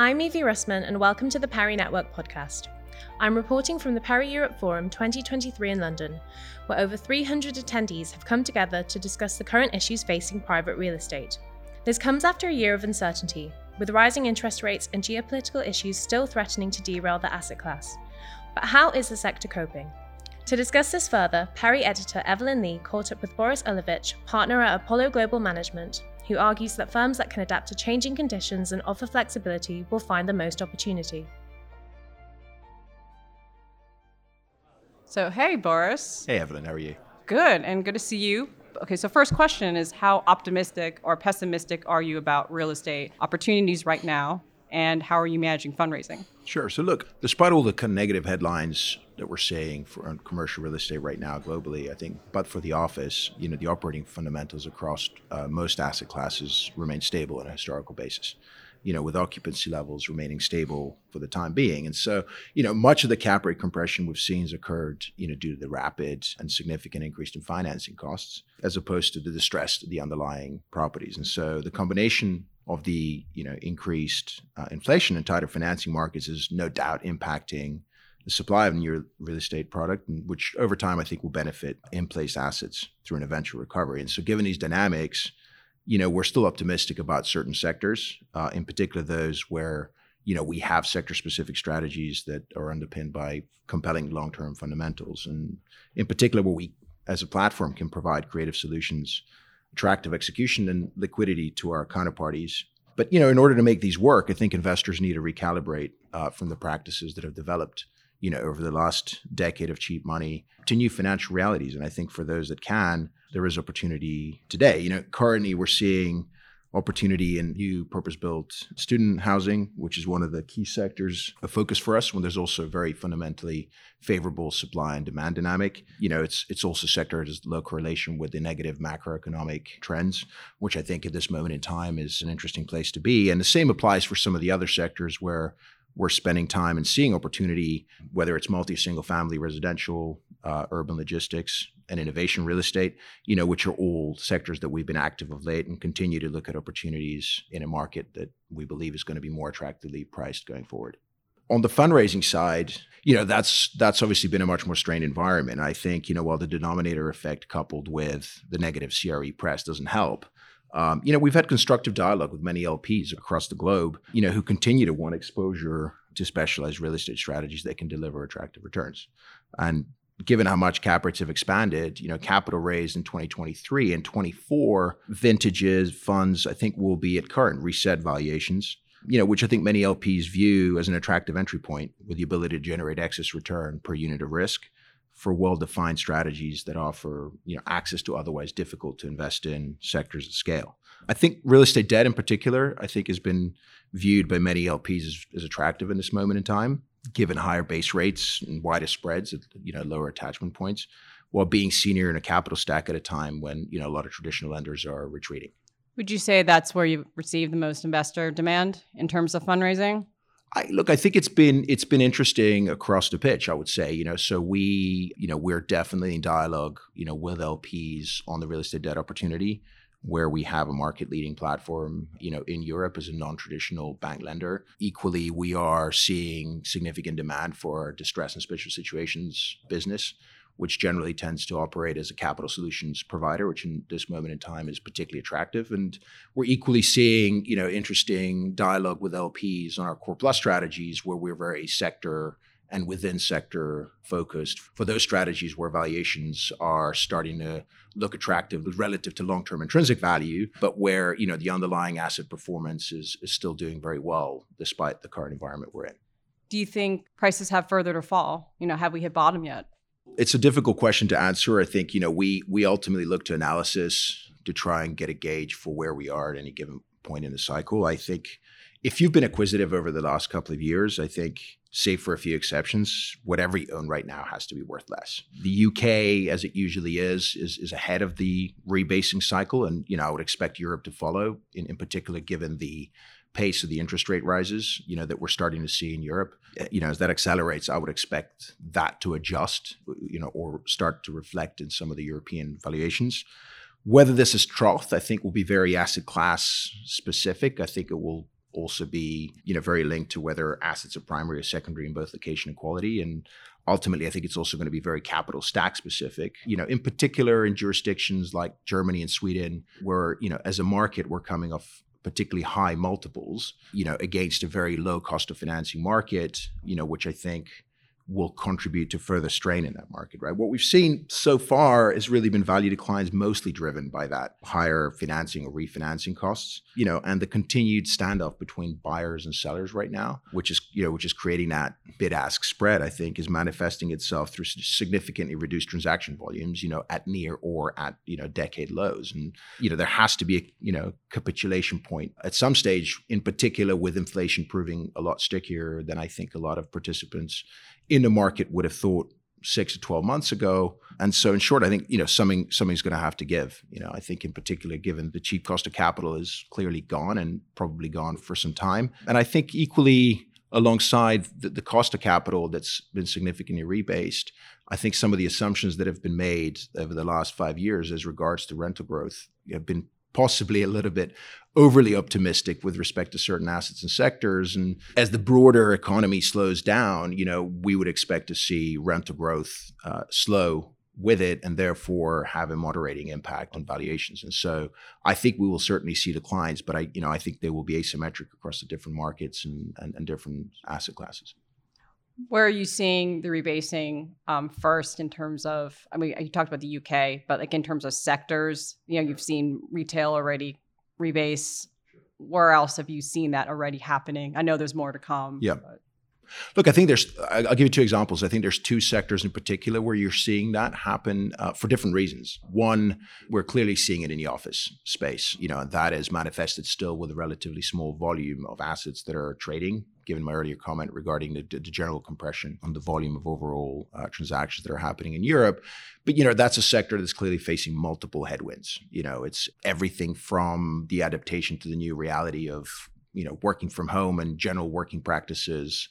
I'm Evie Russman, and welcome to the PERE Network podcast. I'm reporting from the PERE Europe Forum 2023 in London, where over 300 attendees have come together to discuss the current issues facing private real estate. This comes after a year of uncertainty, with rising interest rates and geopolitical issues still threatening to derail the asset class. But how is the sector coping? To discuss this further, PERE editor Evelyn Lee caught up with Boris Olujic, partner at Apollo Global Management, who argues that firms that can adapt to changing conditions and offer flexibility will find the most opportunity. So, hey, Boris. Hey, Evelyn, how are you? Good, and good to see you. Okay, so first question is how optimistic or pessimistic are you about real estate opportunities right now? And how are you managing fundraising? Sure. So, look, despite all the kind of negative headlines that we're seeing for commercial real estate right now globally, I think, but for the office, you know, the operating fundamentals across uh, most asset classes remain stable on a historical basis you know, with occupancy levels remaining stable for the time being. And so, you know, much of the cap rate compression we've seen has occurred, you know, due to the rapid and significant increase in financing costs, as opposed to the distress of the underlying properties. And so the combination of the, you know, increased uh, inflation and tighter financing markets is no doubt impacting the supply of new real estate product, which over time I think will benefit in place assets through an eventual recovery. And so, given these dynamics, you know, we're still optimistic about certain sectors, uh, in particular those where you know we have sector-specific strategies that are underpinned by compelling long-term fundamentals, and in particular where we, as a platform, can provide creative solutions, attractive execution, and liquidity to our counterparties. But you know, in order to make these work, I think investors need to recalibrate uh, from the practices that have developed you know, over the last decade of cheap money to new financial realities. And I think for those that can, there is opportunity today. You know, currently we're seeing opportunity in new purpose-built student housing, which is one of the key sectors of focus for us. When there's also a very fundamentally favorable supply and demand dynamic, you know, it's it's also sector has low correlation with the negative macroeconomic trends, which I think at this moment in time is an interesting place to be. And the same applies for some of the other sectors where we're spending time and seeing opportunity, whether it's multi single family residential, uh, urban logistics, and innovation real estate, you know, which are all sectors that we've been active of late and continue to look at opportunities in a market that we believe is going to be more attractively priced going forward. On the fundraising side, you know, that's that's obviously been a much more strained environment. I think, you know, while the denominator effect coupled with the negative CRE press doesn't help, um, you know, we've had constructive dialogue with many LPs across the globe, you know, who continue to want exposure to specialized real estate strategies that can deliver attractive returns. And given how much cap rates have expanded, you know, capital raised in 2023 and 24 vintages funds, I think will be at current reset valuations, you know, which I think many LPs view as an attractive entry point with the ability to generate excess return per unit of risk for well-defined strategies that offer you know access to otherwise difficult to invest in sectors at scale. I think real estate debt in particular, I think has been viewed by many LPs as, as attractive in this moment in time, given higher base rates and wider spreads at you know lower attachment points, while being senior in a capital stack at a time when you know a lot of traditional lenders are retreating. Would you say that's where you receive the most investor demand in terms of fundraising? I, look, I think it's been it's been interesting across the pitch. I would say, you know, so we, you know, we're definitely in dialogue, you know, with LPs on the real estate debt opportunity, where we have a market leading platform, you know, in Europe as a non traditional bank lender. Equally, we are seeing significant demand for our distress and special situations business which generally tends to operate as a capital solutions provider, which in this moment in time is particularly attractive. And we're equally seeing, you know, interesting dialogue with LPs on our core plus strategies where we're very sector and within sector focused for those strategies where valuations are starting to look attractive relative to long-term intrinsic value, but where, you know, the underlying asset performance is, is still doing very well despite the current environment we're in. Do you think prices have further to fall? You know, have we hit bottom yet? It's a difficult question to answer. I think you know we we ultimately look to analysis to try and get a gauge for where we are at any given point in the cycle. I think if you've been acquisitive over the last couple of years, I think, save for a few exceptions, whatever you own right now has to be worth less. The UK, as it usually is, is, is ahead of the rebasing cycle, and you know I would expect Europe to follow. In, in particular, given the pace of the interest rate rises, you know, that we're starting to see in Europe, eh, you know, as that accelerates, I would expect that to adjust, you know, or start to reflect in some of the European valuations. Whether this is trough, I think will be very asset class specific. I think it will also be, you know, very linked to whether assets are primary or secondary in both location and quality. And ultimately, I think it's also going to be very capital stack specific. You know, in particular in jurisdictions like Germany and Sweden, where you know, as a market, we're coming off particularly high multiples, you know, against a very low cost of financing market, you know, which I think will contribute to further strain in that market, right? What we've seen so far has really been value declines mostly driven by that higher financing or refinancing costs, you know, and the continued standoff between buyers and sellers right now, which is, you know, which is creating that bid-ask spread, I think, is manifesting itself through significantly reduced transaction volumes, you know, at near or at, you know, decade lows. And, you know, there has to be a, you know, capitulation point at some stage, in particular with inflation proving a lot stickier than I think a lot of participants in the market would have thought six to 12 months ago. And so in short, I think, you know, something something's going to have to give. You know, I think in particular, given the cheap cost of capital is clearly gone and probably gone for some time. And I think equally alongside the, the cost of capital that's been significantly rebased, I think some of the assumptions that have been made over the last five years as regards to rental growth have been possibly a little bit overly optimistic with respect to certain assets and sectors. And as the broader economy slows down, you know, we would expect to see rental growth uh, slow with it and therefore have a moderating impact on valuations. And so I think we will certainly see declines, but I, you know, I think they will be asymmetric across the different markets and, and, and different asset classes. Where are you seeing the rebasing um, first in terms of? I mean, you talked about the UK, but like in terms of sectors, you know, you've seen retail already rebase. Where else have you seen that already happening? I know there's more to come. Yeah. But. Look, I think there's, I'll give you two examples. I think there's two sectors in particular where you're seeing that happen uh, for different reasons. One, we're clearly seeing it in the office space. You know, that is manifested still with a relatively small volume of assets that are trading given my earlier comment regarding the, the general compression on the volume of overall uh, transactions that are happening in Europe. But you know that's a sector that's clearly facing multiple headwinds. You know, it's everything from the adaptation to the new reality of you know working from home and general working practices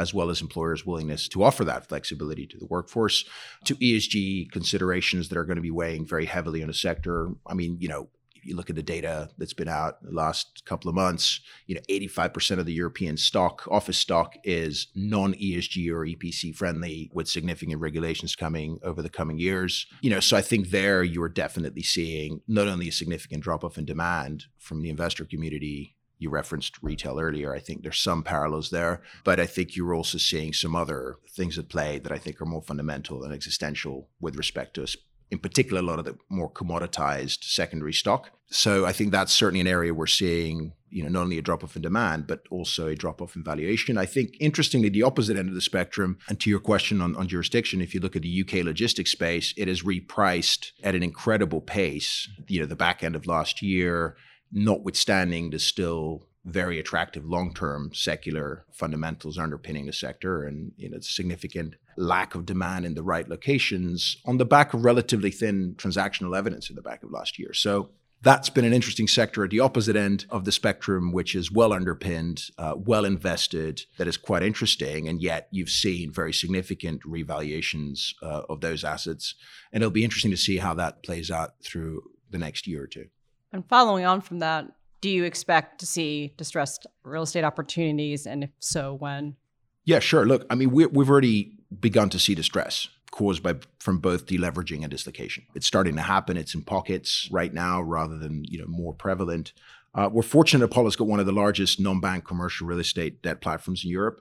as well as employers' willingness to offer that flexibility to the workforce, to ESG considerations that are going to be weighing very heavily on a sector. I mean, you know, you look at the data that's been out the last couple of months, you know, 85% of the European stock, office stock is non-ESG or EPC friendly with significant regulations coming over the coming years. You know, so I think there you're definitely seeing not only a significant drop off in demand from the investor community you referenced retail earlier. I think there's some parallels there, but I think you're also seeing some other things at play that I think are more fundamental and existential with respect to in particular, a lot of the more commoditized secondary stock. So I think that's certainly an area we're seeing, you know, not only a drop off in demand, but also a drop off in valuation. I think interestingly, the opposite end of the spectrum, and to your question on, on jurisdiction, if you look at the UK logistics space, it is repriced at an incredible pace. You know, the back end of last year, notwithstanding the still very attractive long-term secular fundamentals underpinning the sector and you know significant lack of demand in the right locations on the back of relatively thin transactional evidence in the back of last year. So that's been an interesting sector at the opposite end of the spectrum, which is well underpinned, uh, well invested, that is quite interesting. And yet you've seen very significant revaluations uh, of those assets. And it'll be interesting to see how that plays out through the next year or two. And following on from that, do you expect to see distressed real estate opportunities? And if so, when? Yeah, sure. Look, I mean, we, we've already begun to see distress caused by from both deleveraging and dislocation. It's starting to happen. It's in pockets right now rather than you know more prevalent. Uh, we're fortunate Apollo's got one of the largest non-bank commercial real estate debt platforms in Europe,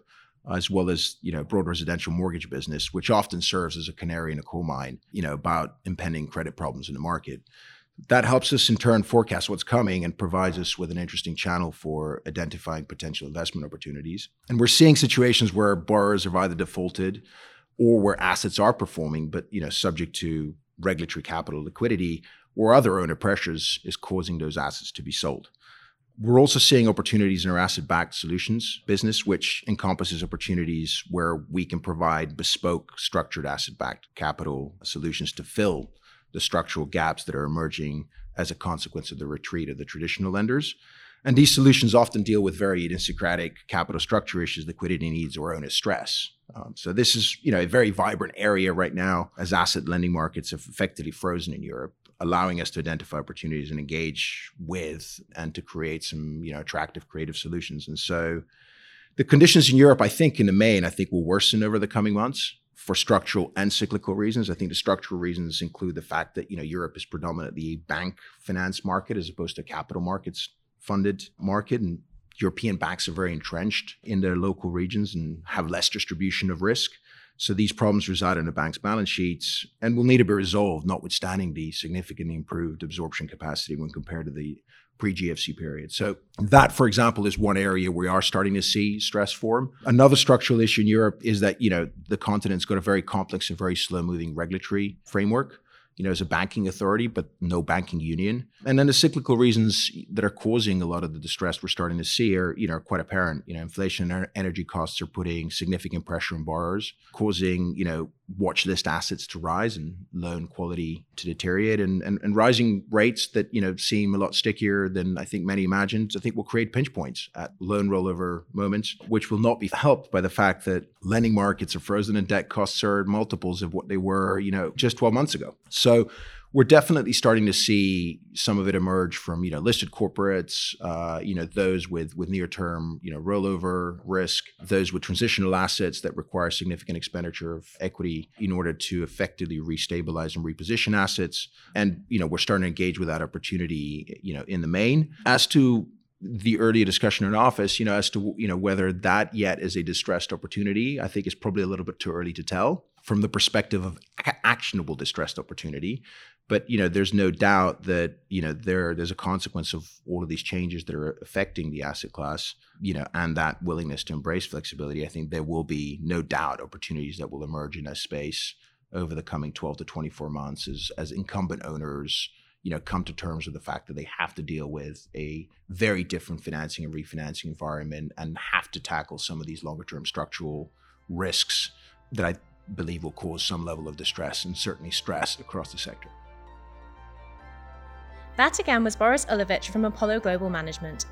as well as you know broad residential mortgage business, which often serves as a canary in a coal mine, you know, about impending credit problems in the market that helps us in turn forecast what's coming and provides us with an interesting channel for identifying potential investment opportunities. And we're seeing situations where borrowers have either defaulted or where assets are performing, but you know, subject to regulatory capital liquidity or other owner pressures is causing those assets to be sold. We're also seeing opportunities in our asset backed solutions business, which encompasses opportunities where we can provide bespoke structured asset backed capital solutions to fill the structural gaps that are emerging as a consequence of the retreat of the traditional lenders. And these solutions often deal with very idiosyncratic capital structure issues, liquidity needs, or owner stress. Um, so this is, you know, a very vibrant area right now as asset lending markets have effectively frozen in Europe. allowing us to identify opportunities and engage with and to create some you know attractive creative solutions and so the conditions in europe i think in the main i think will worsen over the coming months for structural and cyclical reasons. I think the structural reasons include the fact that you know europe is predominantly a bank finance market as opposed to capital markets funded market and european banks are very entrenched in their local regions and have less distribution of risk. So these problems reside in the bank's balance sheets and will need to be resolved, notwithstanding the significantly improved absorption capacity when compared to the pre-GFC period. So that, for example, is one area we are starting to see stress form. Another structural issue in Europe is that you know the continent's got a very complex and very slow-moving regulatory framework you know, as a banking authority, but no banking union. And then the cyclical reasons that are causing a lot of the distress we're starting to see are, you know, quite apparent. You know, inflation and energy costs are putting significant pressure on borrowers, causing, you know, watch list assets to rise and loan quality to deteriorate and, and, and rising rates that, you know, seem a lot stickier than I think many imagined, I think will create pinch points at loan rollover moments, which will not be helped by the fact that lending markets are frozen and debt costs are multiples of what they were, you know, just 12 months ago. So we're definitely starting to see some of it emerge from you know listed corporates, uh, you know those with with near term you know rollover risk, those with transitional assets that require significant expenditure of equity in order to effectively restabilize and reposition assets, and you know we're starting to engage with that opportunity you know in the main. As to the earlier discussion in office, you know, as to you know whether that yet is a distressed opportunity, I think is probably a little bit too early to tell from the perspective of actionable distressed opportunity. But you know, there's no doubt that you know there there's a consequence of all of these changes that are affecting the asset class. You know, and that willingness to embrace flexibility. I think there will be no doubt opportunities that will emerge in that space over the coming 12 to 24 months as as incumbent owners you know come to terms with the fact that they have to deal with a very different financing and refinancing environment and have to tackle some of these longer term structural risks that I believe will cause some level of distress and certainly stress across the sector. That again was Boris Olujic from Apollo Global Management.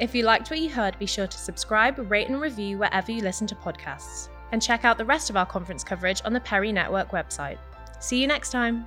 If you liked what you heard, be sure to subscribe, rate, and review wherever you listen to podcasts. And check out the rest of our conference coverage on the PERE Network website. See you next time.